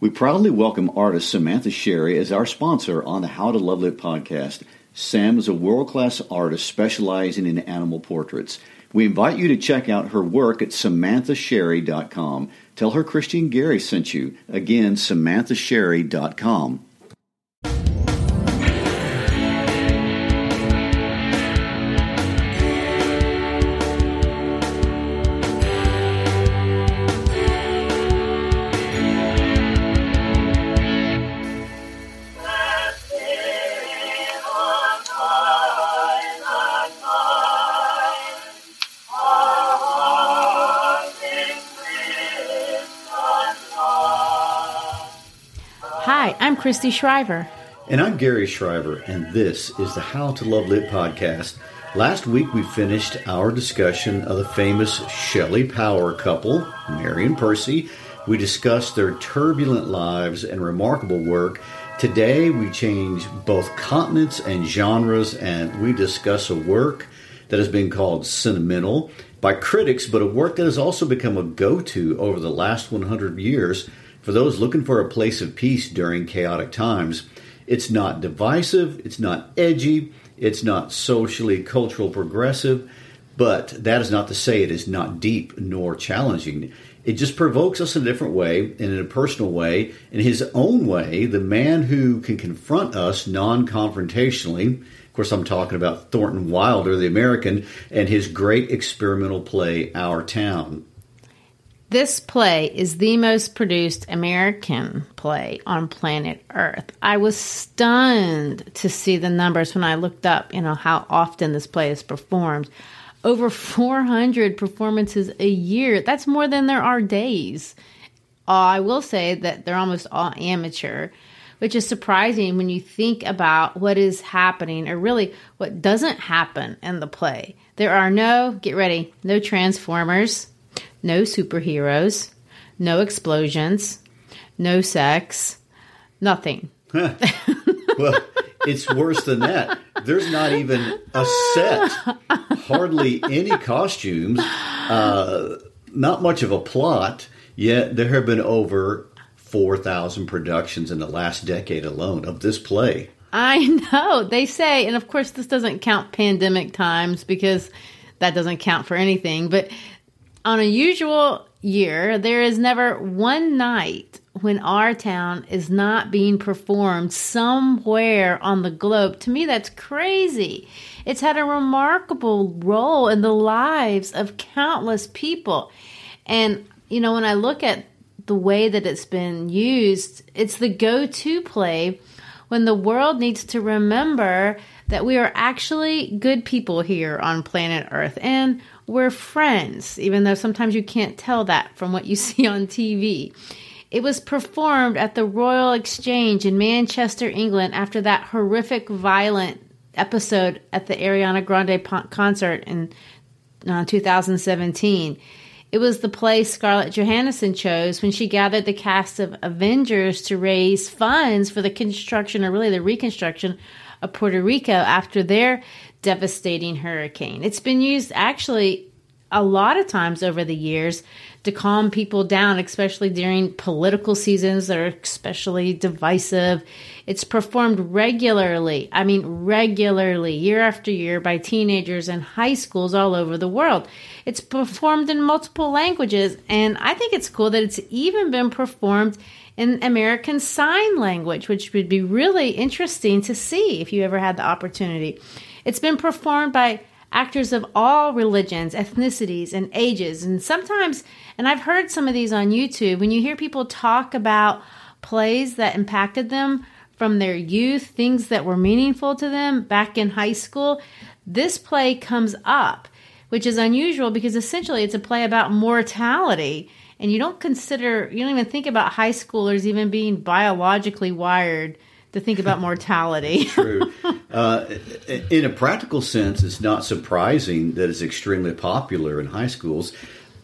We proudly welcome artist Samantha Sherry as our sponsor on the How to Love Lit podcast. Sam is a world class artist specializing in animal portraits. We invite you to check out her work at samanthasherry.com. Tell her Christy and Gary sent you. Again, samanthasherry.com. Christy Shriver. And I'm Gary Shriver, and this is the How to Love Lit podcast. Last week we finished our discussion of the famous Shelley Power couple, Mary and Percy. We discussed their turbulent lives and remarkable work. Today we change both continents and genres, and we discuss a work that has been called sentimental by critics, but a work that has also become a go to over the last 100 years for those looking for a place of peace during chaotic times. It's not divisive, it's not edgy, it's not socially cultural progressive, but that is not to say it is not deep nor challenging. It just provokes us in a different way and in a personal way, in his own way, the man who can confront us non confrontationally. Of course, I'm talking about Thornton Wilder, the American, and his great experimental play, Our Town. This play is the most produced American play on planet Earth. I was stunned to see the numbers when I looked up, you know, how often this play is performed. Over 400 performances a year. That's more than there are days. Uh, I will say that they're almost all amateur, which is surprising when you think about what is happening or really what doesn't happen in the play. There are no, get ready, no transformers, no superheroes, no explosions, no sex, nothing. Well, it's worse than that. There's not even a set, hardly any costumes, uh, not much of a plot, yet there have been over 4,000 productions in the last decade alone of this play. I know. They say, and of course, this doesn't count pandemic times because that doesn't count for anything, but on a usual year, there is never one night when our town is not being performed somewhere on the globe. To me, that's crazy. It's had a remarkable role in the lives of countless people. And, you know, when I look at the way that it's been used, it's the go to play when the world needs to remember that we are actually good people here on planet Earth and we're friends, even though sometimes you can't tell that from what you see on TV. It was performed at the Royal Exchange in Manchester, England, after that horrific, violent episode at the Ariana Grande concert in uh, 2017. It was the play Scarlett Johansson chose when she gathered the cast of Avengers to raise funds for the construction, or really the reconstruction, of Puerto Rico after their devastating hurricane. It's been used actually a lot of times over the years to calm people down, especially during political seasons that are especially divisive. It's performed regularly, I mean, regularly, year after year, by teenagers and high schools all over the world. It's performed in multiple languages, and I think it's cool that it's even been performed in American Sign Language, which would be really interesting to see if you ever had the opportunity. It's been performed by actors of all religions, ethnicities, and ages. And sometimes, and I've heard some of these on YouTube, when you hear people talk about plays that impacted them from their youth, things that were meaningful to them back in high school, this play comes up, which is unusual because essentially it's a play about mortality. And you don't consider, you don't even think about high schoolers even being biologically wired to think about mortality. True. Uh, in a practical sense, it's not surprising that it's extremely popular in high schools.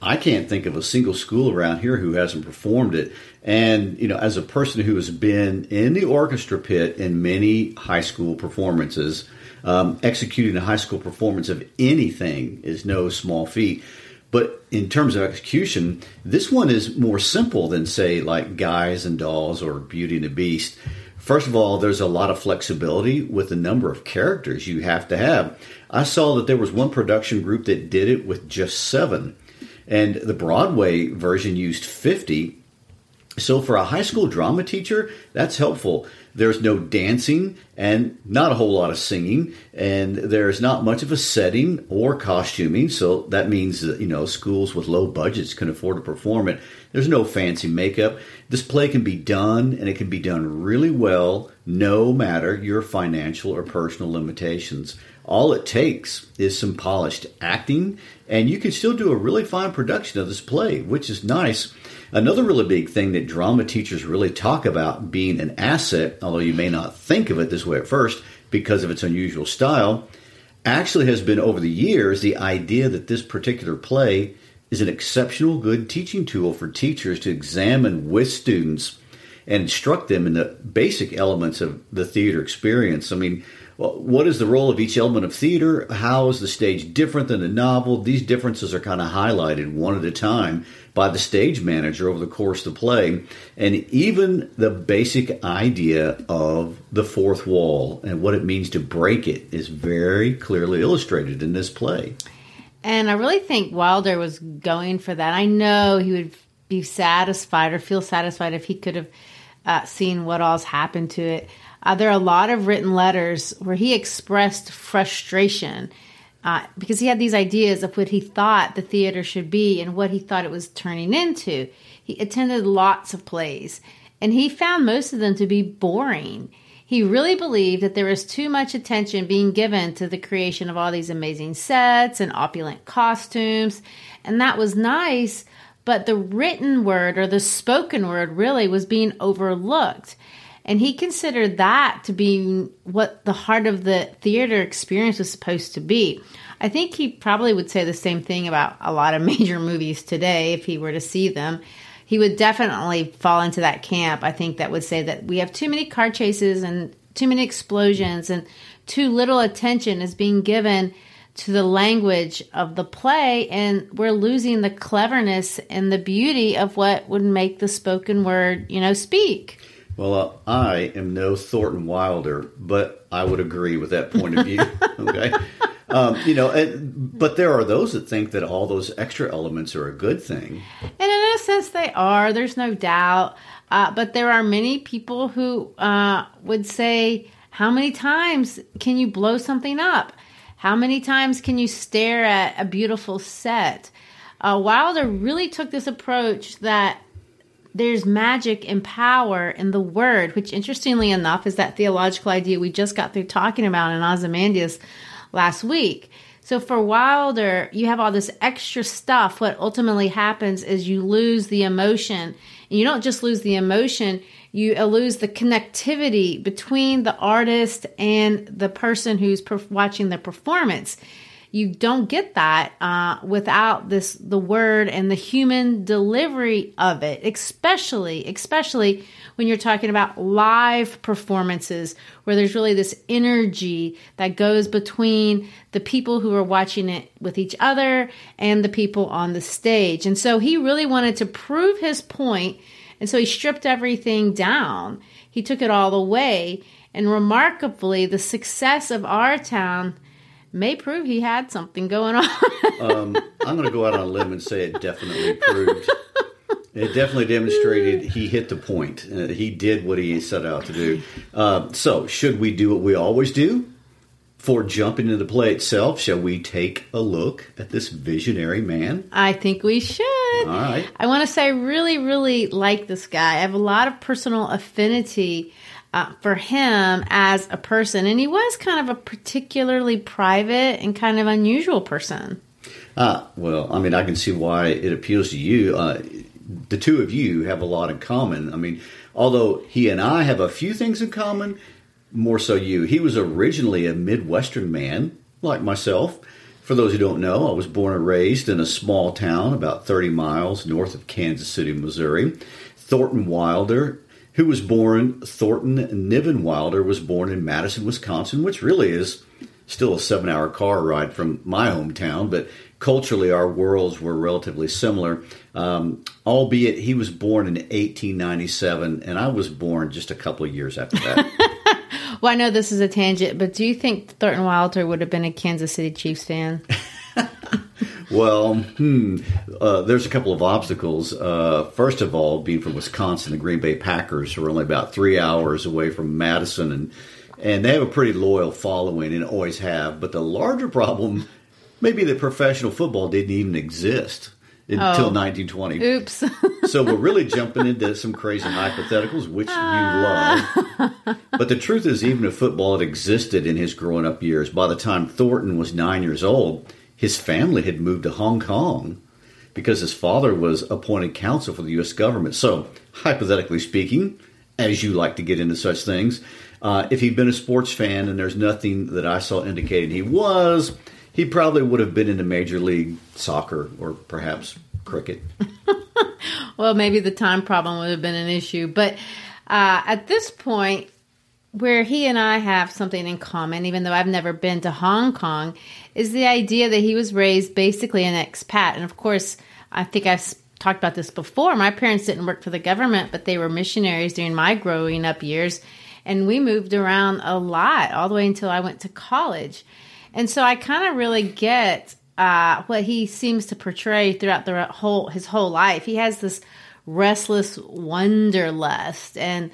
I can't think of a single school around here who hasn't performed it. And, you know, as a person who has been in the orchestra pit in many high school performances, um, executing a high school performance of anything is no small feat. But in terms of execution, this one is more simple than, say, like Guys and Dolls or Beauty and the Beast. First of all, there's a lot of flexibility with the number of characters you have to have. I saw that there was one production group that did it with just seven, and the Broadway version used 50. So, for a high school drama teacher, that's helpful. There's no dancing and not a whole lot of singing, and there's not much of a setting or costuming. So that means that you know schools with low budgets can afford to perform it. There's no fancy makeup. This play can be done, and it can be done really well, no matter your financial or personal limitations. All it takes is some polished acting, and you can still do a really fine production of this play, which is nice. Another really big thing that drama teachers really talk about being an asset, although you may not think of it this way at first because of its unusual style, actually has been over the years the idea that this particular play is an exceptional good teaching tool for teachers to examine with students and instruct them in the basic elements of the theater experience. I mean, what is the role of each element of theater? How is the stage different than the novel? These differences are kind of highlighted one at a time by the stage manager over the course of the play. And even the basic idea of the fourth wall and what it means to break it is very clearly illustrated in this play. And I really think Wilder was going for that. I know he would be satisfied or feel satisfied if he could have uh, seen what all's happened to it. Uh, there are a lot of written letters where he expressed frustration uh, because he had these ideas of what he thought the theater should be and what he thought it was turning into. He attended lots of plays and he found most of them to be boring. He really believed that there was too much attention being given to the creation of all these amazing sets and opulent costumes, and that was nice, but the written word or the spoken word really was being overlooked. And he considered that to be what the heart of the theater experience was supposed to be. I think he probably would say the same thing about a lot of major movies today if he were to see them. He would definitely fall into that camp. I think that would say that we have too many car chases and too many explosions and too little attention is being given to the language of the play and we're losing the cleverness and the beauty of what would make the spoken word, you know, speak. Well, uh, I am no Thornton Wilder, but I would agree with that point of view. okay. Um, you know, and, but there are those that think that all those extra elements are a good thing. And in a sense, they are. There's no doubt. Uh, but there are many people who uh, would say, How many times can you blow something up? How many times can you stare at a beautiful set? Uh, Wilder really took this approach that there's magic and power in the word, which interestingly enough is that theological idea we just got through talking about in Ozymandias last week. So for Wilder, you have all this extra stuff. What ultimately happens is you lose the emotion. And you don't just lose the emotion, you uh, lose the connectivity between the artist and the person who's watching the performance. You don't get that uh, without this the word and the human delivery of it especially especially when you're talking about live performances where there's really this energy that goes between the people who are watching it with each other and the people on the stage. And so he really wanted to prove his point and so he stripped everything down. He took it all away and remarkably the success of our town may prove he had something going on. um, I'm going to go out on a limb and say it definitely proved. It definitely demonstrated he hit the point. Uh, he did what he set out to do. Uh, so, should we do what we always do? For jumping into the play itself, shall we take a look at this visionary man? I think we should. All right. I want to say I really, really like this guy. I have a lot of personal affinity uh, for him as a person. And he was kind of a particularly private and kind of unusual person. Uh, well, I mean, I can see why it appeals to you. Uh, the two of you have a lot in common. I mean, although he and I have a few things in common, more so you. He was originally a Midwestern man, like myself. For those who don't know, I was born and raised in a small town about 30 miles north of Kansas City, Missouri. Thornton Wilder who was born Thornton Niven Wilder was born in Madison, Wisconsin, which really is still a seven hour car ride from my hometown, but culturally our worlds were relatively similar. Um, albeit he was born in 1897 and I was born just a couple of years after that. well, I know this is a tangent, but do you think Thornton Wilder would have been a Kansas City Chiefs fan? Well, hmm, uh, there's a couple of obstacles. Uh, first of all, being from Wisconsin, the Green Bay Packers are only about three hours away from Madison, and and they have a pretty loyal following and always have. But the larger problem may be that professional football didn't even exist until oh. 1920. Oops. so we're really jumping into some crazy hypotheticals, which you love. But the truth is, even if football had existed in his growing up years, by the time Thornton was nine years old, his family had moved to Hong Kong because his father was appointed counsel for the U.S. government. So, hypothetically speaking, as you like to get into such things, uh, if he'd been a sports fan and there's nothing that I saw indicated he was, he probably would have been into Major League Soccer or perhaps cricket. well, maybe the time problem would have been an issue. But uh, at this point, where he and I have something in common, even though I've never been to Hong Kong, is the idea that he was raised basically an expat. And of course, I think I've talked about this before. My parents didn't work for the government, but they were missionaries during my growing up years. And we moved around a lot all the way until I went to college. And so I kind of really get uh, what he seems to portray throughout the whole his whole life. He has this restless wanderlust and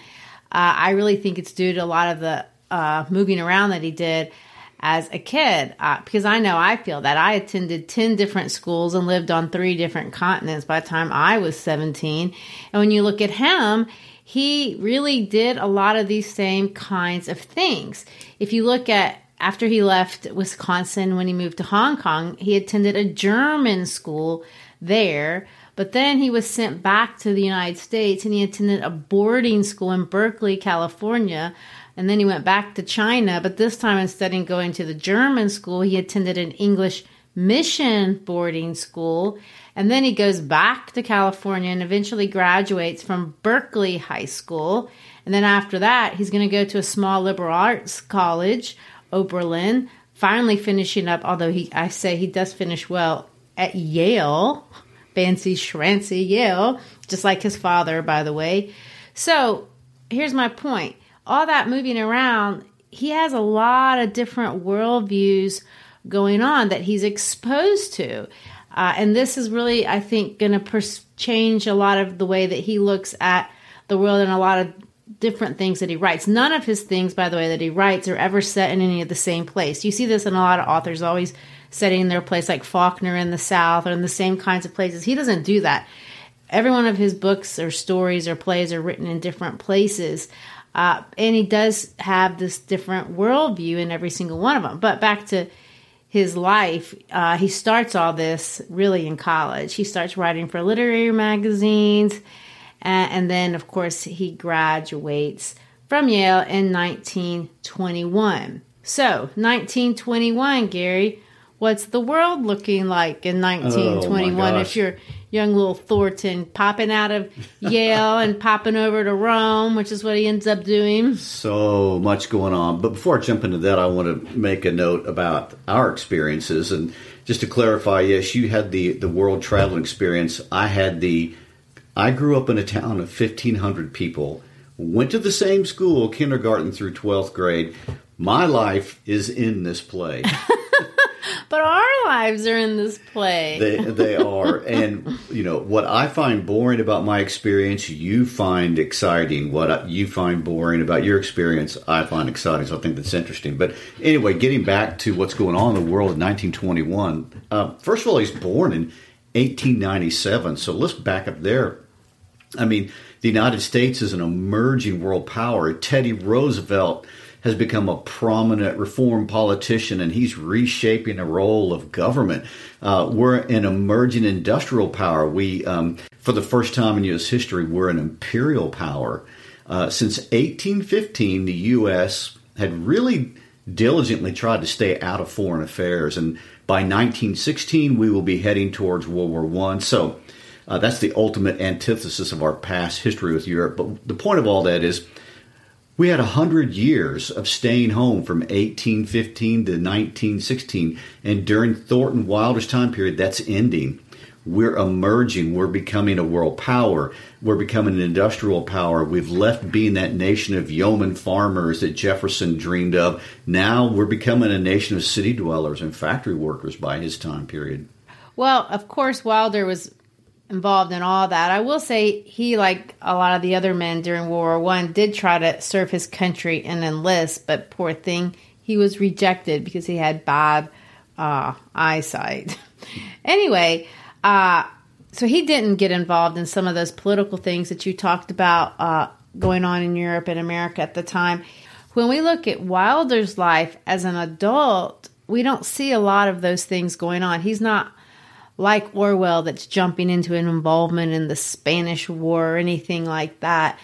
uh, I really think it's due to a lot of the uh, moving around that he did as a kid uh, because I know I feel that I attended 10 different schools and lived on three different continents by the time I was 17. And when you look at him, he really did a lot of these same kinds of things. If you look at after he left Wisconsin when he moved to Hong Kong, he attended a German school there but then he was sent back to the United States and he attended a boarding school in Berkeley, California. And then he went back to China, but this time instead of going to the German school, he attended an English mission boarding school. And then he goes back to California and eventually graduates from Berkeley High School. And then after that, he's going to go to a small liberal arts college, Oberlin, finally finishing up, although he I say he does finish well at Yale fancy schmancy Yale, just like his father, by the way. So here's my point. All that moving around, he has a lot of different worldviews going on that he's exposed to. Uh, and this is really, I think, going to pers- change a lot of the way that he looks at the world and a lot of different things that he writes. None of his things, by the way, that he writes are ever set in any of the same place. You see this in a lot of authors always setting their place like Faulkner in the South or in the same kinds of places. He doesn't do that. Every one of his books or stories or plays are written in different places. Uh, and he does have this different worldview in every single one of them. But back to his life, uh, he starts all this really in college. He starts writing for literary magazines. And, and then, of course, he graduates from Yale in 1921. So, 1921, Gary, what's the world looking like in 1921 Oh, if you're young little Thornton popping out of Yale and popping over to Rome, which is what he ends up doing. So much going on. But before I jump into that, I want to make a note about our experiences. And just to clarify, yes, you had the, the world traveling experience. I had the, I grew up in a town of 1,500 people, went to the same school, kindergarten through 12th grade. My life is in this play. But our lives are in this play. They they are, and you know what I find boring about my experience, you find exciting. What I- you find boring about your experience, I find exciting. So I think that's interesting. But anyway, getting back to what's going on in the world in 1921. Uh, first of all, he's born in 1897. So let's back up there. I mean, the United States is an emerging world power. Teddy Roosevelt has become a prominent reform politician and he's reshaping the role of government. Uh, we're an emerging industrial power. We, um, for the first time in U.S. history, we're an imperial power. Uh, since 1815, the U.S. had really diligently tried to stay out of foreign affairs. And by 1916, we will be heading towards World War One. So uh, that's the ultimate antithesis of our past history with Europe. But the point of all that is we had 100 years of staying home from 1815 to 1916. And during Thornton Wilder's time period, that's ending. We're emerging. We're becoming a world power. We're becoming an industrial power. We've left being that nation of yeoman farmers that Jefferson dreamed of. Now we're becoming a nation of city dwellers and factory workers by his time period. Well, of course, Wilder was involved in all that. I will say he, like a lot of the other men during World War One, did try to serve his country and enlist, but poor thing, he was rejected because he had bad uh, eyesight. anyway, uh, so he didn't get involved in some of those political things that you talked about uh, going on in Europe and America at the time. When we look at Wilder's life as an adult, we don't see a lot of those things going on. He's not like Orwell that's jumping into an involvement in the Spanish War or anything like that.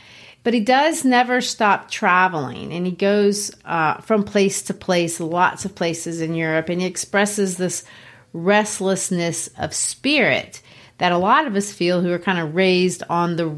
But he does never stop traveling and he goes uh, from place to place, lots of places in Europe, and he expresses this restlessness of spirit that a lot of us feel who are kind of raised on the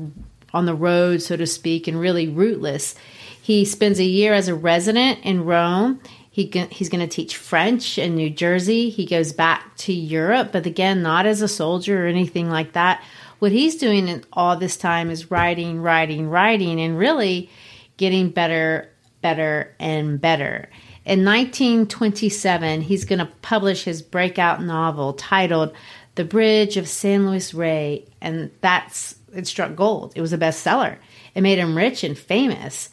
on the road, so to speak, and really rootless. He spends a year as a resident in Rome. He he's going to teach French in New Jersey. He goes back to Europe, but again, not as a soldier or anything like that. What he's doing in all this time is writing, writing, writing, and really getting better, better, and better. In 1927, he's going to publish his breakout novel titled The Bridge of San Luis Rey, and that's it struck gold. It was a bestseller. It made him rich and famous.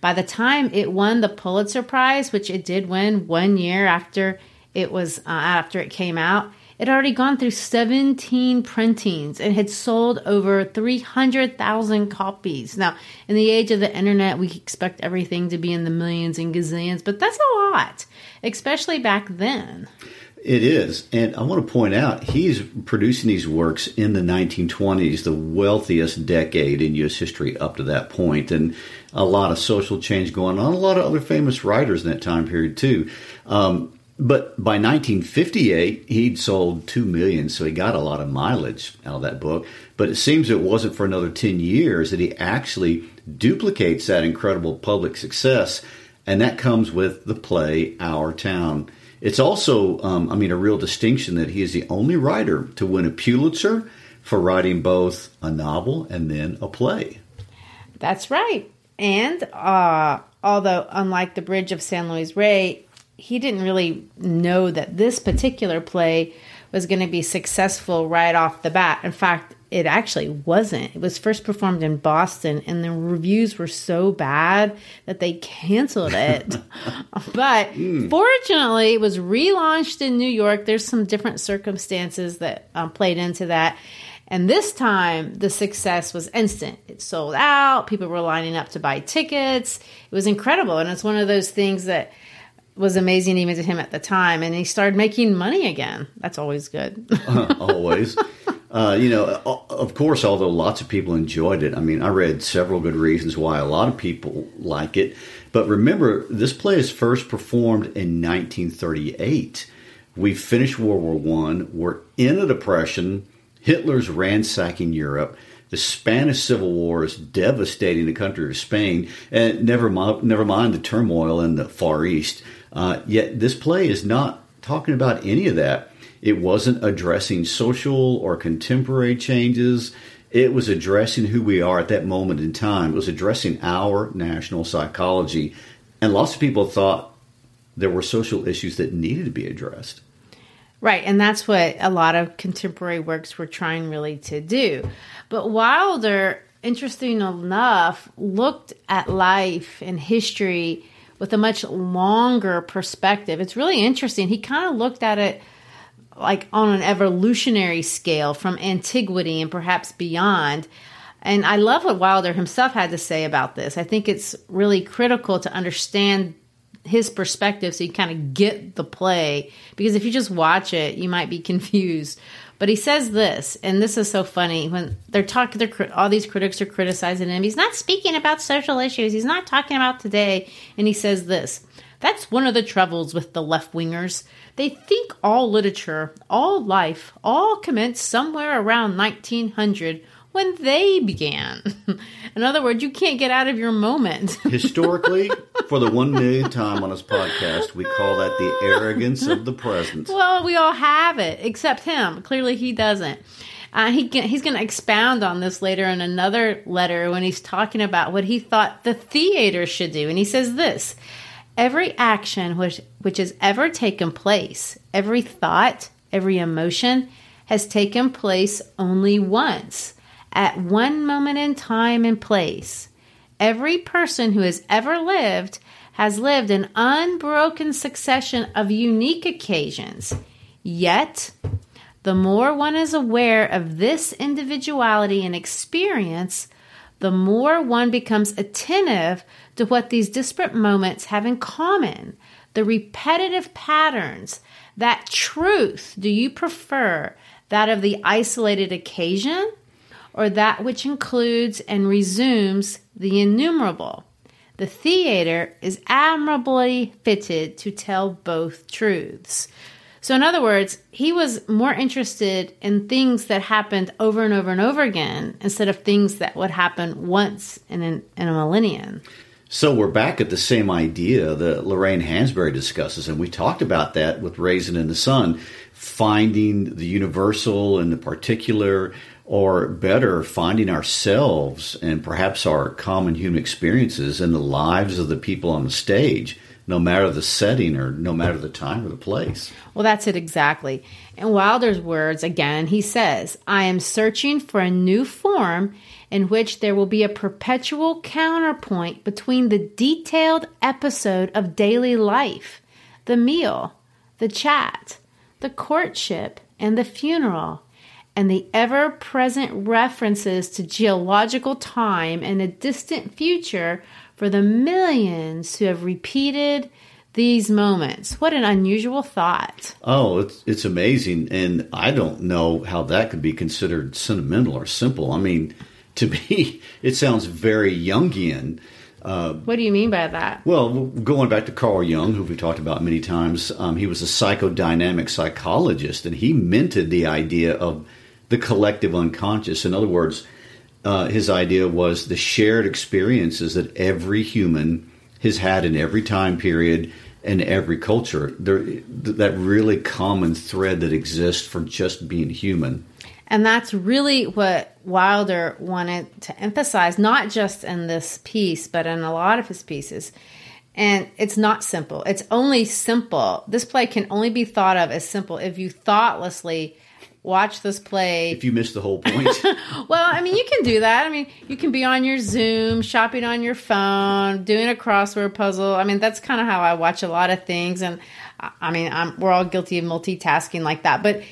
By the time it won the Pulitzer Prize, which it did win one year after it was uh, after it came out, it had already gone through 17 printings and had sold over 300,000 copies. Now, in the age of the internet, we expect everything to be in the millions and gazillions, but that's a lot, especially back then. It is. And I want to point out, he's producing these works in the 1920s, the wealthiest decade in U.S. history up to that point, and a lot of social change going on, a lot of other famous writers in that time period, too. Um, but by 1958, he'd sold 2 million, so he got a lot of mileage out of that book. But it seems it wasn't for another 10 years that he actually duplicates that incredible public success, and that comes with the play Our Town. It's also, um, I mean, a real distinction that he is the only writer to win a Pulitzer for writing both a novel and then a play. That's right. And uh, although, unlike The Bridge of San Luis Rey, he didn't really know that this particular play was going to be successful right off the bat. In fact, it actually wasn't. It was first performed in Boston, and the reviews were so bad that they canceled it. but fortunately, it was relaunched in New York. There's some different circumstances that um, played into that. And this time, the success was instant. It sold out. People were lining up to buy tickets. It was incredible. And it's one of those things that was amazing even to him at the time. And he started making money again. That's always good. Always. Uh, you know, of course, although lots of people enjoyed it, I mean, I read several good reasons why a lot of people like it. But remember, this play is first performed in 1938 We finished World War One. We're in a depression. Hitler's ransacking Europe. The Spanish Civil War is devastating the country of Spain, and never mind, never mind the turmoil in the Far East. Uh, yet this play is not talking about any of that. It wasn't addressing social or contemporary changes. It was addressing who we are at that moment in time. It was addressing our national psychology. And lots of people thought there were social issues that needed to be addressed. Right, and that's what a lot of contemporary works were trying really to do. But Wilder, interesting enough, looked at life and history with a much longer perspective. It's really interesting. He kind of looked at it like on an evolutionary scale from antiquity and perhaps beyond. And I love what Wilder himself had to say about this. I think it's really critical to understand his perspective so you kind of get the play. Because if you just watch it you might be confused. But he says this and this is so funny when they're talking they're, all these critics are criticizing him. He's not speaking about social issues. He's not talking about today. And he says this that's one of the troubles with the left wingers they think all literature all life all commenced somewhere around 1900 when they began. In other words, you can't get out of your moment. Historically, for the one millionth time on this podcast, we call that the arrogance of the present. Well, we all have it, except him. Clearly, he doesn't. Uh, he he's going to expound on this later in another letter when he's talking about what he thought the theater should do, and he says this: every action which which has ever taken place, every thought, every emotion, has taken place only once at one moment in time and place. Every person who has ever lived has lived an unbroken succession of unique occasions. Yet, the more one is aware of this individuality and experience, the more one becomes attentive to what these disparate moments have in common, the repetitive patterns. That truth, do you prefer that of the isolated occasion or that which includes and resumes the innumerable. The theater is admirably fitted to tell both truths. So, in other words, he was more interested in things that happened over and over and over again instead of things that would happen once in, an, in a millennium. So, we're back at the same idea that Lorraine Hansberry discusses, and we talked about that with Raisin in the Sun, finding the universal and the particular, or better, finding ourselves and perhaps our common human experiences in the lives of the people on the stage, no matter the setting or no matter the time or the place. Well, that's it exactly. In Wilder's words, again, he says, I am searching for a new form in which there will be a perpetual counterpoint between the detailed episode of daily life, the meal, the chat, the courtship, and the funeral and the ever present references to geological time and a distant future for the millions who have repeated these moments. What an unusual thought. Oh, it's, it's amazing. And I don't know how that could be considered sentimental or simple. I mean, to me, it sounds very Jungian. Uh, what do you mean by that? Well, going back to Carl Jung, who we've talked about many times, um, he was a psychodynamic psychologist, and he minted the idea of the collective unconscious. In other words, uh, his idea was the shared experiences that every human has had in every time period and every culture. There, that really common thread that exists for just being human. And that's really what Wilder wanted to emphasize, not just in this piece, but in a lot of his pieces. And it's not simple. It's only simple. This play can only be thought of as simple if you thoughtlessly watch this play. If you missed the whole point. well, I mean, you can do that. I mean, you can be on your Zoom, shopping on your phone, doing a crossword puzzle. I mean, that's kind of how I watch a lot of things. And I mean, I'm, we're all guilty of multitasking like that. But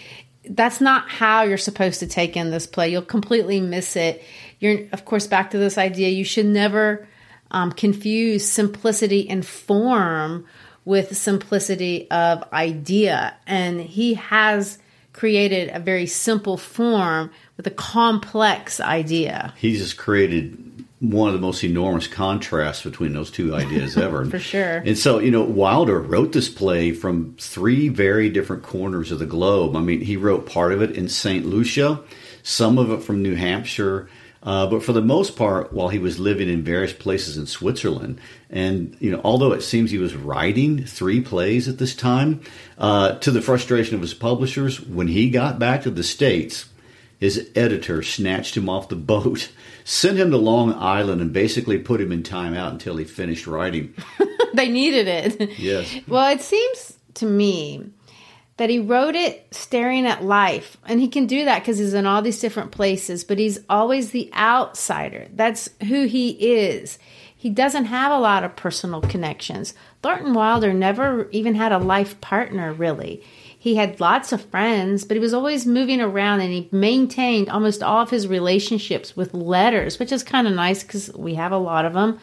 that's not how you're supposed to take in this play. You'll completely miss it. You're, of course, back to this idea you should never um, confuse simplicity and form with simplicity of idea. And he has created a very simple form with a complex idea. He's just created one of the most enormous contrasts between those two ideas ever. For sure. And so, you know, Wilder wrote this play from three very different corners of the globe. I mean, he wrote part of it in St. Lucia, some of it from New Hampshire, uh, but for the most part, while he was living in various places in Switzerland, and you know, although it seems he was writing three plays at this time, uh, to the frustration of his publishers, when he got back to the states, his editor snatched him off the boat, sent him to Long Island, and basically put him in timeout until he finished writing. they needed it. Yes. Well, it seems to me that he wrote it staring at life. And he can do that because he's in all these different places, but he's always the outsider. That's who he is. He doesn't have a lot of personal connections. Thornton Wilder never even had a life partner, really. He had lots of friends, but he was always moving around and he maintained almost all of his relationships with letters, which is kind of nice because we have a lot of them.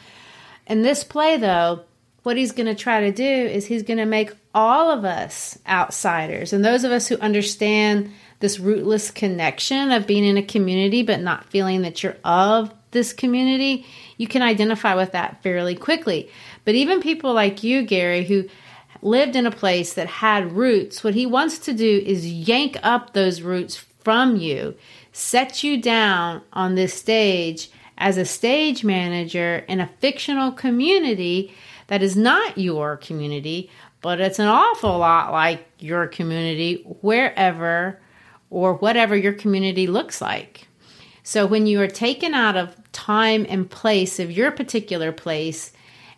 In this play, though, what he's going to try to do is he's going to make all of us outsiders. And those of us who understand this rootless connection of being in a community but not feeling that you're of this community, you can identify with that fairly quickly. But even people like you, Gary, who lived in a place that had roots, what he wants to do is yank up those roots from you, set you down on this stage as a stage manager in a fictional community that is not your community, but it's an awful lot like your community wherever or whatever your community looks like. So when you are taken out of time and place of your particular place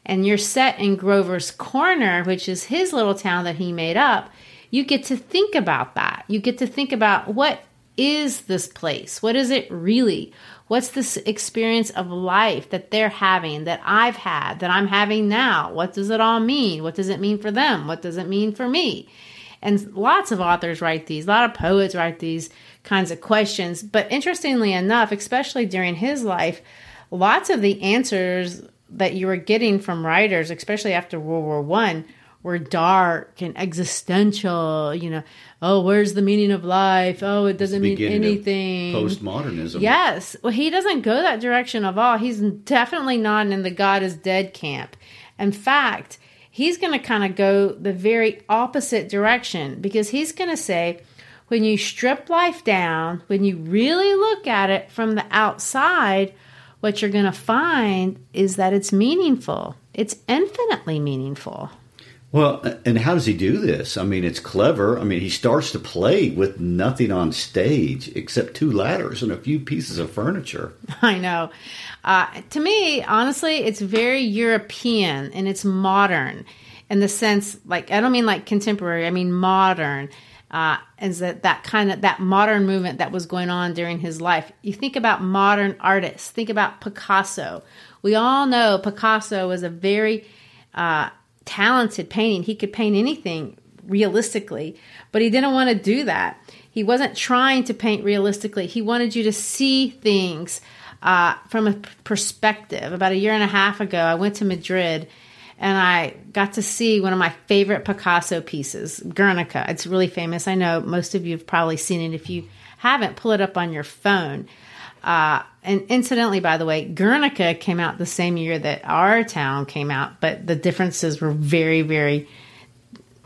and you're set in Grover's Corner, which is his little town that he made up, you get to think about that. You get to think about what is this place? What is it really? What's this experience of life that they're having, that I've had, that I'm having now? What does it all mean? What does it mean for them? What does it mean for me? And lots of authors write these, a lot of poets write these kinds of questions. But interestingly enough, especially during his life, lots of the answers that you were getting from writers, especially after World War One, were dark and existential, you know, oh, where's the meaning of life? Oh, it doesn't mean anything. Postmodernism. Yes. Well, he doesn't go that direction at all. He's definitely not in the God is dead camp. In fact, he's going to kind of go the very opposite direction because he's going to say, when you strip life down, when you really look at it from the outside, what you're going to find is that it's meaningful. It's infinitely meaningful. Well, and how does he do this? I mean, it's clever. I mean, he starts to play with nothing on stage except two ladders and a few pieces of furniture. I know. Uh, to me, honestly, it's very European and it's modern in the sense, like, I don't mean like contemporary, I mean modern. Uh, is that that kind of that modern movement that was going on during his life? You think about modern artists. Think about Picasso. We all know Picasso was a very uh, talented painting. He could paint anything realistically, but he didn't want to do that. He wasn't trying to paint realistically. He wanted you to see things uh, from a perspective. About a year and a half ago, I went to Madrid and I got to see one of my favorite Picasso pieces, Guernica. It's really famous. I know most of you have probably seen it. If you haven't, pull it up on your phone. Uh, and incidentally, by the way, Guernica came out the same year that our town came out, but the differences were very, very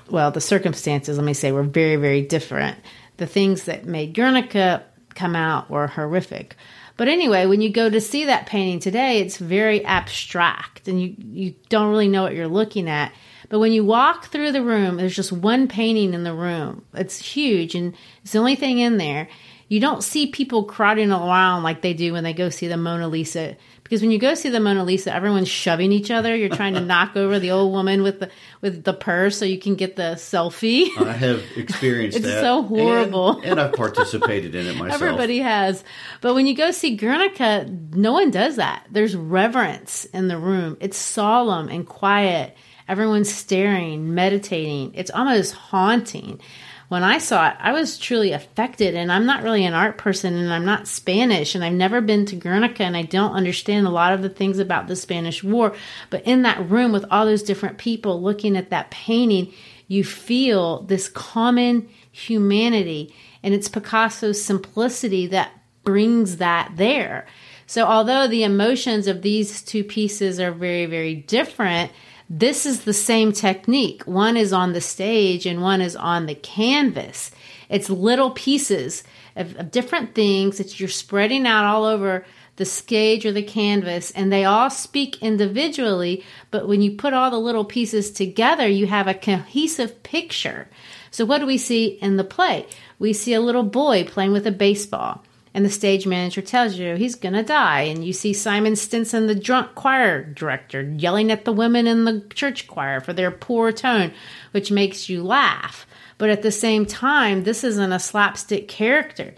well, the circumstances, let me say, were very, very different. The things that made Guernica come out were horrific. But anyway, when you go to see that painting today, it's very abstract and you, you don't really know what you're looking at. But when you walk through the room, there's just one painting in the room. It's huge and it's the only thing in there you don't see people crowding around like they do when they go see the Mona Lisa. Because when you go see the Mona Lisa, everyone's shoving each other. You're trying to knock over the old woman with the with the purse so you can get the selfie. I have experienced that. it's that. so horrible. And, and, I've participated in it myself. Everybody has. But when you go see Guernica, no one does that. There's reverence in the room. It's solemn and quiet. Everyone's staring, meditating. It's almost haunting when I saw it, I was truly affected. And I'm not really an art person and I'm not Spanish and I've never been to Guernica and I don't understand a lot of the things about the Spanish War. But in that room with all those different people looking at that painting, you feel this common humanity. And it's Picasso's simplicity that brings that there. So, although the emotions of these two pieces are very, very different, this is the same technique. One is on the stage and one is on the canvas. It's little pieces of, of different things that you're spreading out all over the stage or the canvas, and they all speak individually. But when you put all the little pieces together, you have a cohesive picture. So, what do we see in the play? We see a little boy playing with a baseball, and the stage manager tells you he's going to die. And you see Simon Stinson, the drunk choir director, yelling at the women in the church choir for their poor tone, which makes you laugh. But at the same time, this isn't a slapstick character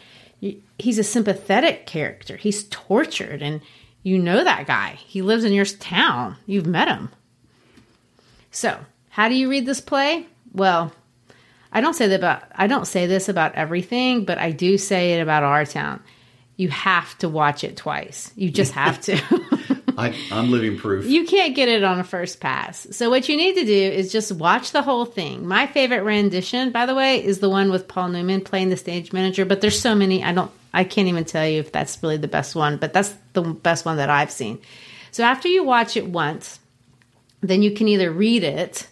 he's a sympathetic character. He's tortured, and you know that guy. He lives in your town. You've met him. So, how do you read this play? Well, I don't say that about I don't say this about everything, but I do say it about our town. You have to watch it twice. You just have to. I, am living proof. You can't get it on a first pass. So what you need to do is just watch the whole thing. My favorite rendition, by the way, is the one with Paul Newman playing the stage manager. But there's so many. I don't. I can't even tell you if that's really the best one. But that's the best one that I've seen. So after you watch it once, then you can either read it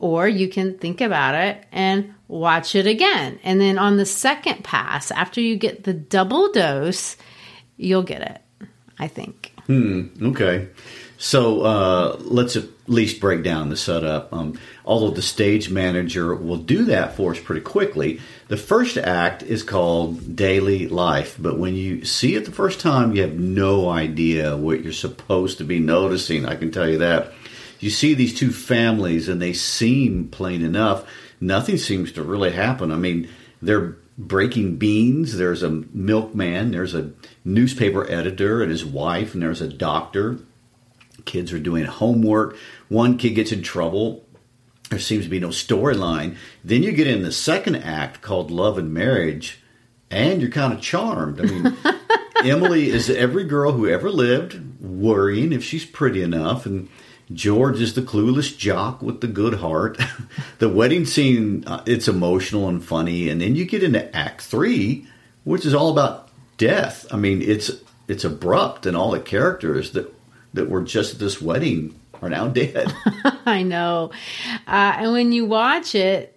or you can think about it and watch it again. And then on the second pass, after you get the double dose, you'll get it. I think. Hmm. Okay. So uh, let's at least break down the setup. Um, although the stage manager will do that for us pretty quickly, the first act is called Daily Life. But when you see it the first time, you have no idea what you're supposed to be noticing. I can tell you that. You see these two families, and they seem plain enough. Nothing seems to really happen. I mean, they're breaking beans. There's a milkman. There's a newspaper editor and his wife, and there's a doctor. Kids are doing homework. One kid gets in trouble. There seems to be no storyline. Then you get in the second act called Love and Marriage, and you're kind of charmed. I mean, Emily is every girl who ever lived, worrying if she's pretty enough, and George is the clueless jock with the good heart. the wedding scene, uh, it's emotional and funny, and then you get into Act Three, which is all about death. I mean, it's it's abrupt, and all the characters that that were just at this wedding are now dead. I know, uh, and when you watch it,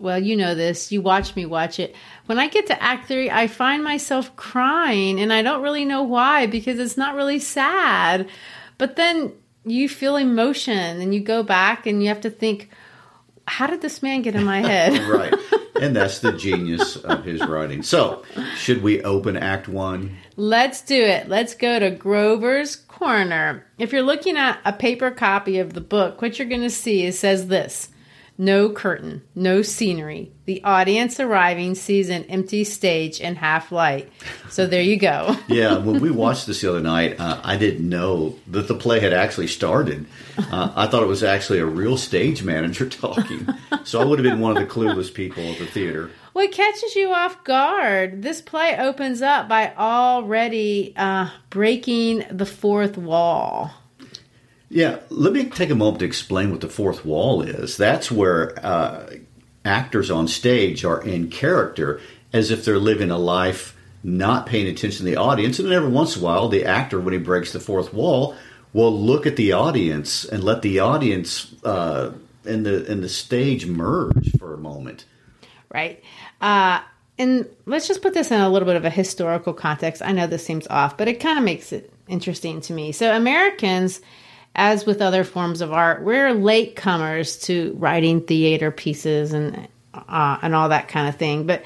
well, you know this. You watch me watch it. When I get to Act Three, I find myself crying, and I don't really know why because it's not really sad. But then you feel emotion and you go back and you have to think, how did this man get in my head? right. And that's the genius of his writing. So, should we open Act One? Let's do it. Let's go to Grover's Corner. If you're looking at a paper copy of the book, what you're going to see is it says this no curtain, no scenery. The audience arriving sees an empty stage and half light. So there you go. yeah, when we watched this the other night, uh, I didn't know that the play had actually started. Uh, I thought it was actually a real stage manager talking. So I would have been one of the clueless people at the theater. What catches you off guard? This play opens up by already uh, breaking the fourth wall. Yeah, let me take a moment to explain what the fourth wall is. That's where uh, actors on stage are in character as if they're living a life not paying attention to the audience. And every once in a while, the actor, when he breaks the fourth wall, will look at the audience and let the audience uh, and the and the stage merge for a moment. Right. Uh, and let's just put this in a little bit of a historical context. I know this seems off, but it kind of makes it interesting to me. So Americans as with other forms of art, we're latecomers to writing theater pieces and uh, and all that kind of thing. But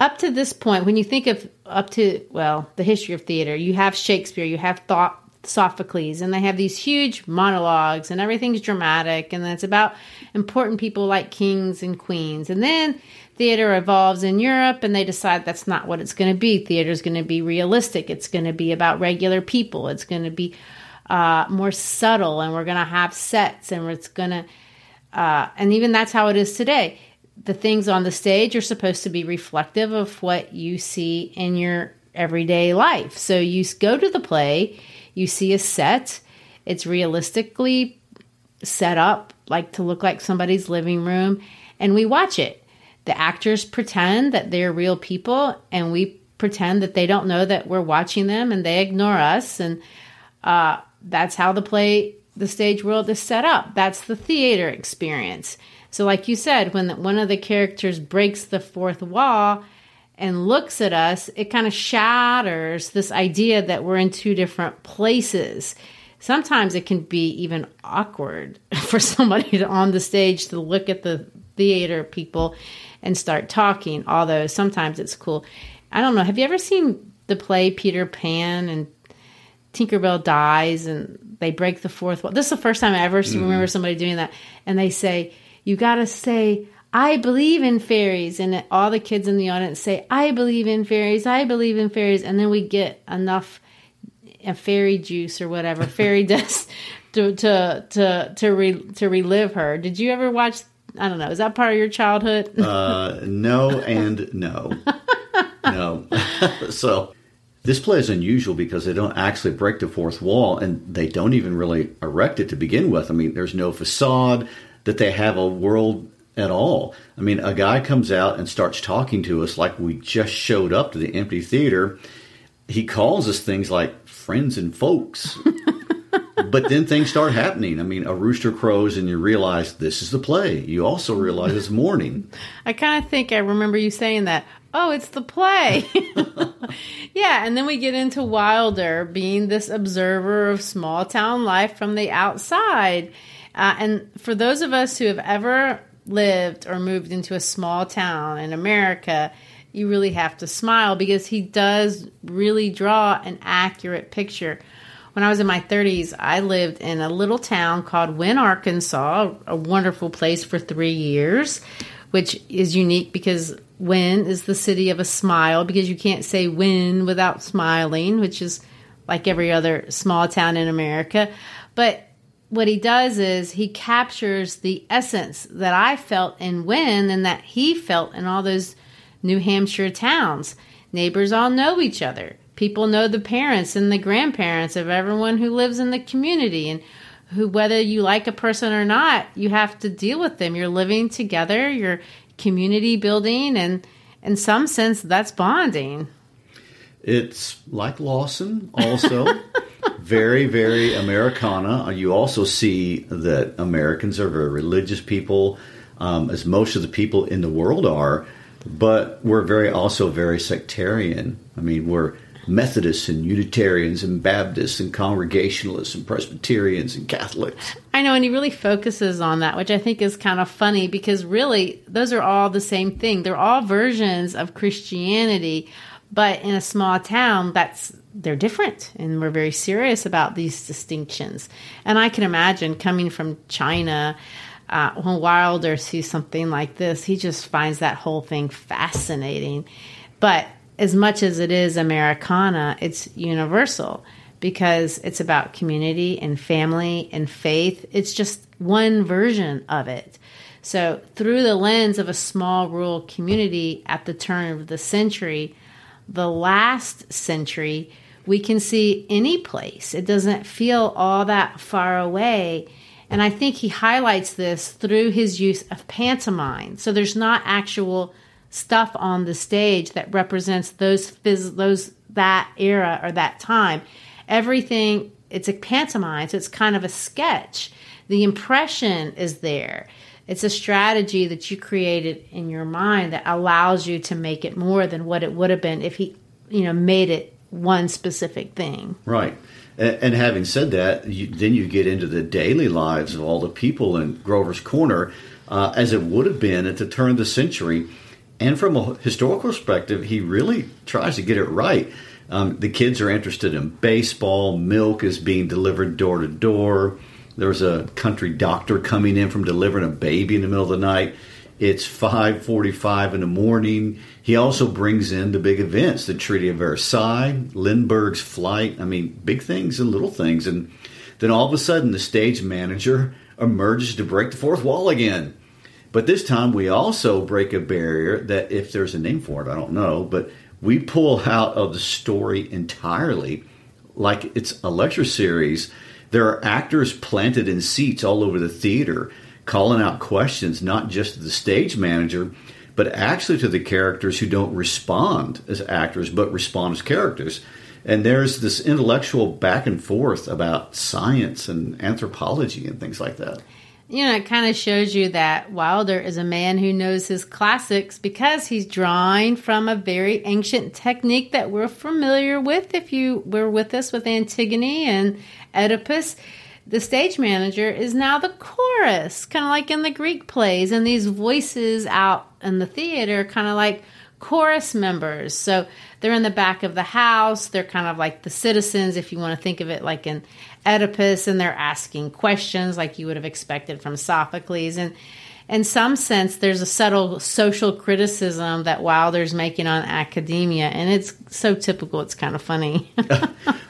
up to this point, when you think of up to well, the history of theater, you have Shakespeare, you have thought Sophocles, and they have these huge monologues, and everything's dramatic, and it's about important people like kings and queens. And then theater evolves in Europe, and they decide that's not what it's going to be. Theater is going to be realistic. It's going to be about regular people. It's going to be uh, more subtle and we're going to have sets and it's going to uh, and even that's how it is today the things on the stage are supposed to be reflective of what you see in your everyday life so you go to the play you see a set it's realistically set up like to look like somebody's living room and we watch it the actors pretend that they're real people and we pretend that they don't know that we're watching them and they ignore us. And uh, that's how the play, the stage world is set up. That's the theater experience. So, like you said, when one of the characters breaks the fourth wall and looks at us, it kind of shatters this idea that we're in two different places. Sometimes it can be even awkward for somebody to, on the stage to look at the theater people and start talking, although sometimes it's cool. I don't know. Have you ever seen the play Peter Pan and Tinkerbell dies and they break the fourth wall? This is the first time I ever mm. remember somebody doing that. And they say, you got to say, I believe in fairies. And all the kids in the audience say, I believe in fairies. I believe in fairies. And then we get enough fairy juice or whatever, fairy dust to, to, to, to, re, to relive her. Did you ever watch? I don't know. Is that part of your childhood? uh, no, and no. no. so this play is unusual because they don't actually break the fourth wall and they don't even really erect it to begin with. I mean, there's no facade that they have a world at all. I mean, a guy comes out and starts talking to us like we just showed up to the empty theater. He calls us things like friends and folks. but then things start happening. I mean, a rooster crows and you realize this is the play. You also realize it's morning. I kind of think I remember you saying that. Oh, it's the play. yeah, and then we get into Wilder being this observer of small town life from the outside. Uh, and for those of us who have ever lived or moved into a small town in America, you really have to smile because he does really draw an accurate picture. When I was in my 30s, I lived in a little town called Wynne, Arkansas, a wonderful place for three years, which is unique because Wynne is the city of a smile because you can't say win without smiling, which is like every other small town in America. But what he does is he captures the essence that I felt in Wynne and that he felt in all those New Hampshire towns. Neighbors all know each other. People know the parents and the grandparents of everyone who lives in the community and who whether you like a person or not, you have to deal with them. You're living together, you're community building and in some sense that's bonding. It's like Lawson also. very, very Americana. You also see that Americans are very religious people, um, as most of the people in the world are, but we're very also very sectarian. I mean, we're Methodists and Unitarians and Baptists and Congregationalists and Presbyterians and Catholics. I know, and he really focuses on that, which I think is kind of funny because really those are all the same thing. They're all versions of Christianity, but in a small town, that's they're different and we're very serious about these distinctions. And I can imagine coming from China, uh, when Wilder sees something like this, he just finds that whole thing fascinating. But as much as it is Americana, it's universal because it's about community and family and faith. It's just one version of it. So, through the lens of a small rural community at the turn of the century, the last century, we can see any place. It doesn't feel all that far away. And I think he highlights this through his use of pantomime. So there's not actual stuff on the stage that represents those phys- those that era or that time. Everything it's a pantomime, so it's kind of a sketch. The impression is there. It's a strategy that you created in your mind that allows you to make it more than what it would have been if he, you know, made it one specific thing. Right. And, having said that, you, then you get into the daily lives of all the people in Grover's Corner, uh, as it would have been at the turn of the century. And from a historical perspective, he really tries to get it right. Um, the kids are interested in baseball. Milk is being delivered door to door. There's a country doctor coming in from delivering a baby in the middle of the night. It's 5:45 in the morning. He also brings in the big events, the Treaty of Versailles, Lindbergh's flight. I mean, big things and little things. And then all of a sudden, the stage manager emerges to break the fourth wall again. But this time, we also break a barrier that, if there's a name for it, I don't know, but we pull out of the story entirely like it's a lecture series. There are actors planted in seats all over the theater calling out questions, not just to the stage manager, but actually to the characters who don't respond as actors but respond as characters. And there's this intellectual back and forth about science and anthropology and things like that. You know, it kind of shows you that Wilder is a man who knows his classics because he's drawing from a very ancient technique that we're familiar with. If you were with us with Antigone and Oedipus, the stage manager is now the chorus, kind of like in the Greek plays, and these voices out in the theater, kind of like chorus members. So they're in the back of the house. They're kind of like the citizens, if you want to think of it like in Oedipus, and they're asking questions like you would have expected from Sophocles. And in some sense, there's a subtle social criticism that Wilder's making on academia, and it's so typical, it's kind of funny.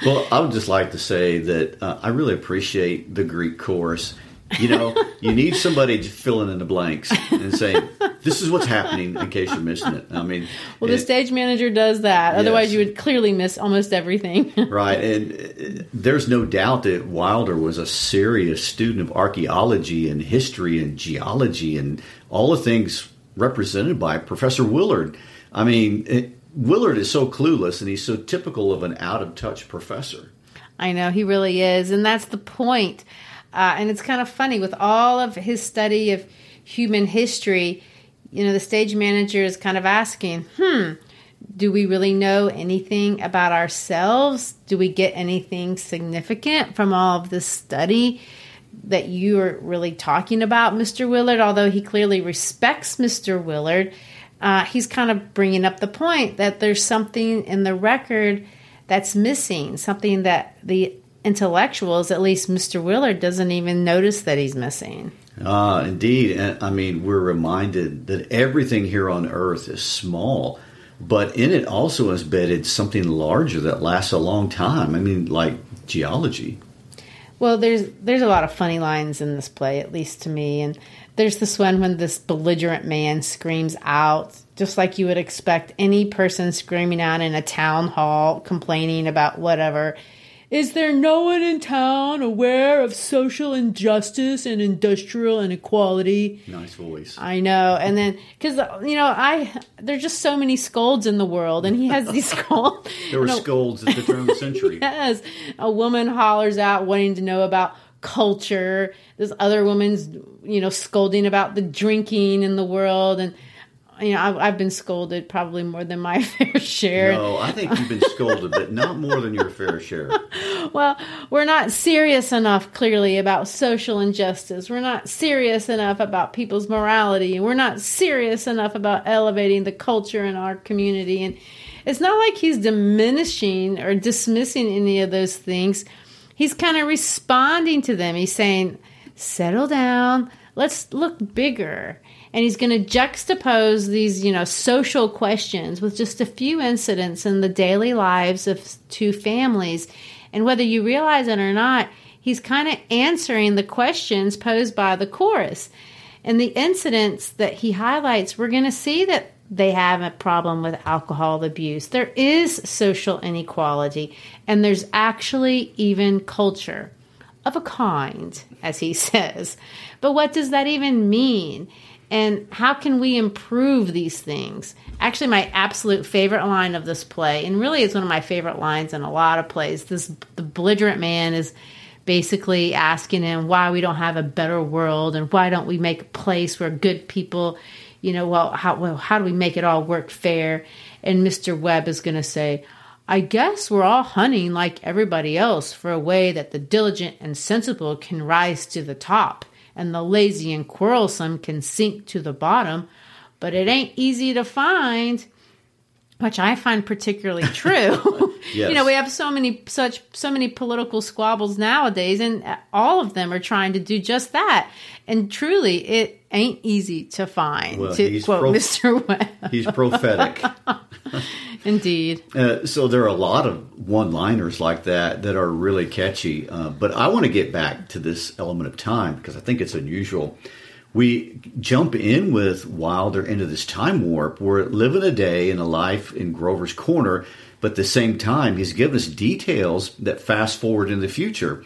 well, I would just like to say that uh, I really appreciate the Greek chorus you know, you need somebody filling in the blanks and saying, "This is what's happening," in case you're missing it. I mean, well, the stage manager does that. Otherwise, you would clearly miss almost everything. right, and uh, there's no doubt that Wilder was a serious student of archaeology and history and geology and all the things represented by Professor Willard. I mean, it, Willard is so clueless, and he's so typical of an out of touch professor. I know he really is, and that's the point. Uh, and it's kind of funny with all of his study of human history, you know, the stage manager is kind of asking, hmm, do we really know anything about ourselves? Do we get anything significant from all of this study that you are really talking about, Mr. Willard? Although he clearly respects Mr. Willard, uh, he's kind of bringing up the point that there's something in the record that's missing, something that the intellectuals, at least Mr. Willard doesn't even notice that he's missing. Ah, uh, indeed. And I mean, we're reminded that everything here on earth is small, but in it also is embedded something larger that lasts a long time. I mean, like geology. Well, there's there's a lot of funny lines in this play, at least to me, and there's this one when this belligerent man screams out, just like you would expect any person screaming out in a town hall, complaining about whatever. Is there no one in town aware of social injustice and industrial inequality? Nice voice. I know. And then, because, you know, I, there's just so many scolds in the world, and he has these scolds. there were scolds at the turn of the century. yes. A woman hollers out wanting to know about culture. This other woman's, you know, scolding about the drinking in the world. And, you know, I've, I've, been scolded probably more than my fair share. No, I think you've been scolded, but not more than your fair share. Well, we're not serious enough, clearly, about social injustice. We're not serious enough about people's morality. We're not serious enough about elevating the culture in our community. And it's not like he's diminishing or dismissing any of those things. He's kind of responding to them. He's saying, settle down. Let's look bigger and he's going to juxtapose these, you know, social questions with just a few incidents in the daily lives of two families. And whether you realize it or not, he's kind of answering the questions posed by the chorus. And the incidents that he highlights, we're going to see that they have a problem with alcohol abuse. There is social inequality, and there's actually even culture of a kind, as he says. But what does that even mean? And how can we improve these things? Actually, my absolute favorite line of this play, and really it's one of my favorite lines in a lot of plays. This the belligerent man is basically asking him why we don't have a better world and why don't we make a place where good people, you know, well, how well, how do we make it all work fair? And Mr. Webb is going to say, I guess we're all hunting like everybody else for a way that the diligent and sensible can rise to the top and the lazy and quarrelsome can sink to the bottom, but it ain't easy to find which I find particularly true. yes. You know, we have so many such so many political squabbles nowadays and all of them are trying to do just that. And truly it ain't easy to find well, to quote pro- Mr. Webb. he's prophetic. Indeed. Uh, so there are a lot of one-liners like that that are really catchy. Uh, but I want to get back to this element of time because I think it's unusual. We jump in with Wilder into this time warp. We're living a day in a life in Grover's Corner, but at the same time, he's given us details that fast forward in the future.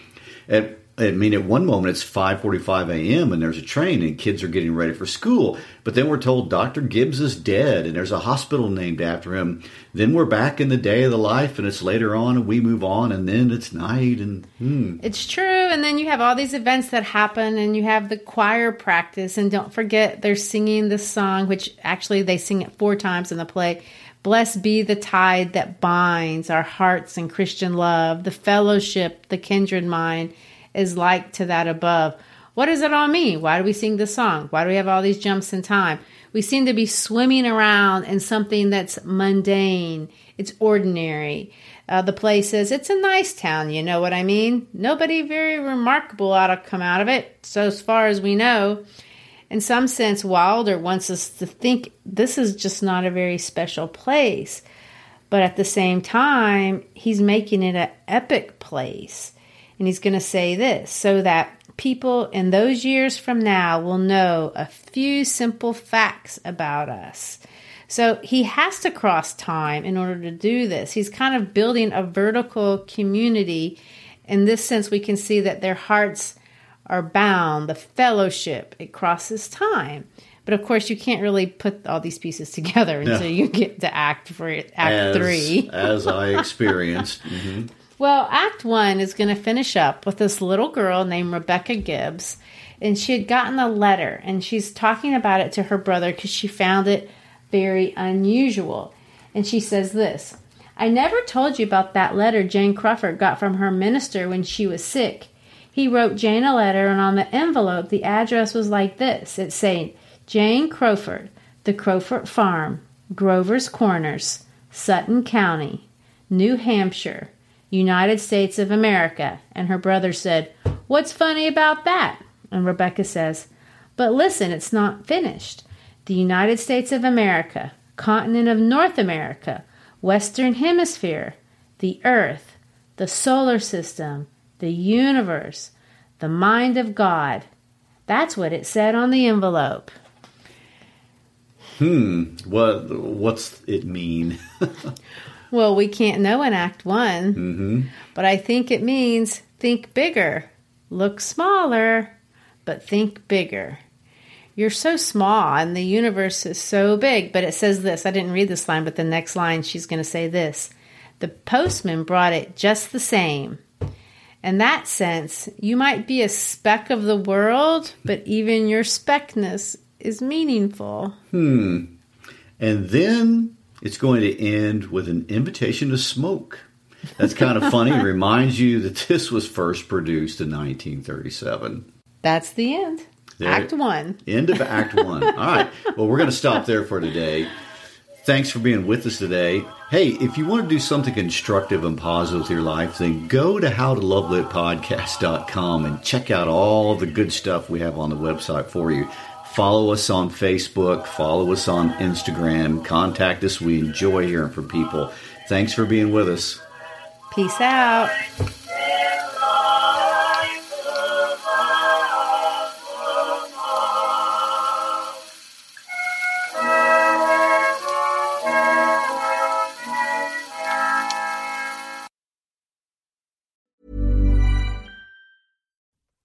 And I mean, at one moment it's 5:45 a.m. and there's a train and kids are getting ready for school. But then we're told Dr. Gibbs is dead and there's a hospital named after him. Then we're back in the day of the life and it's later on and we move on and then it's night and hmm. It's true. And then you have all these events that happen and you have the choir practice and don't forget they're singing the song which actually they sing it four times in the play. Blessed be the tide that binds our hearts in Christian love, the fellowship, the kindred mind is like to that above. What does it all mean? Why do we sing this song? Why do we have all these jumps in time? We seem to be swimming around in something that's mundane, it's ordinary. Uh, the play says it's a nice town, you know what I mean? Nobody very remarkable ought to come out of it, so as far as we know. In some sense, Wilder wants us to think this is just not a very special place. But at the same time, he's making it an epic place. And he's going to say this so that people in those years from now will know a few simple facts about us. So he has to cross time in order to do this. He's kind of building a vertical community. In this sense, we can see that their hearts are bound, the fellowship, it crosses time. But of course, you can't really put all these pieces together until you get to Act for Act as, Three. as I experienced. Mm-hmm. Well, Act One is going to finish up with this little girl named Rebecca Gibbs. And she had gotten a letter, and she's talking about it to her brother because she found it very unusual. And she says this I never told you about that letter Jane Crofut got from her minister when she was sick. He wrote Jane a letter, and on the envelope, the address was like this it's saying, Jane Crofut, the Crofut Farm, Grover's Corners, Sutton County, New Hampshire, United States of America. And her brother said, What's funny about that? And Rebecca says, But listen, it's not finished. The United States of America, continent of North America, Western Hemisphere, the Earth, the solar system, the universe, the mind of God. That's what it said on the envelope. Hmm. What what's it mean? Well, we can't know in Act One, mm-hmm. but I think it means think bigger, look smaller, but think bigger. You're so small and the universe is so big. But it says this I didn't read this line, but the next line she's going to say this The postman brought it just the same. In that sense, you might be a speck of the world, but even your speckness is meaningful. Hmm. And then it's going to end with an invitation to smoke. That's kind of funny. It reminds you that this was first produced in 1937. That's the end. There- Act one. End of Act One. All right. Well, we're going to stop there for today. Thanks for being with us today. Hey, if you want to do something constructive and positive with your life, then go to howtolovelitpodcast.com and check out all the good stuff we have on the website for you. Follow us on Facebook, follow us on Instagram, contact us. We enjoy hearing from people. Thanks for being with us. Peace out.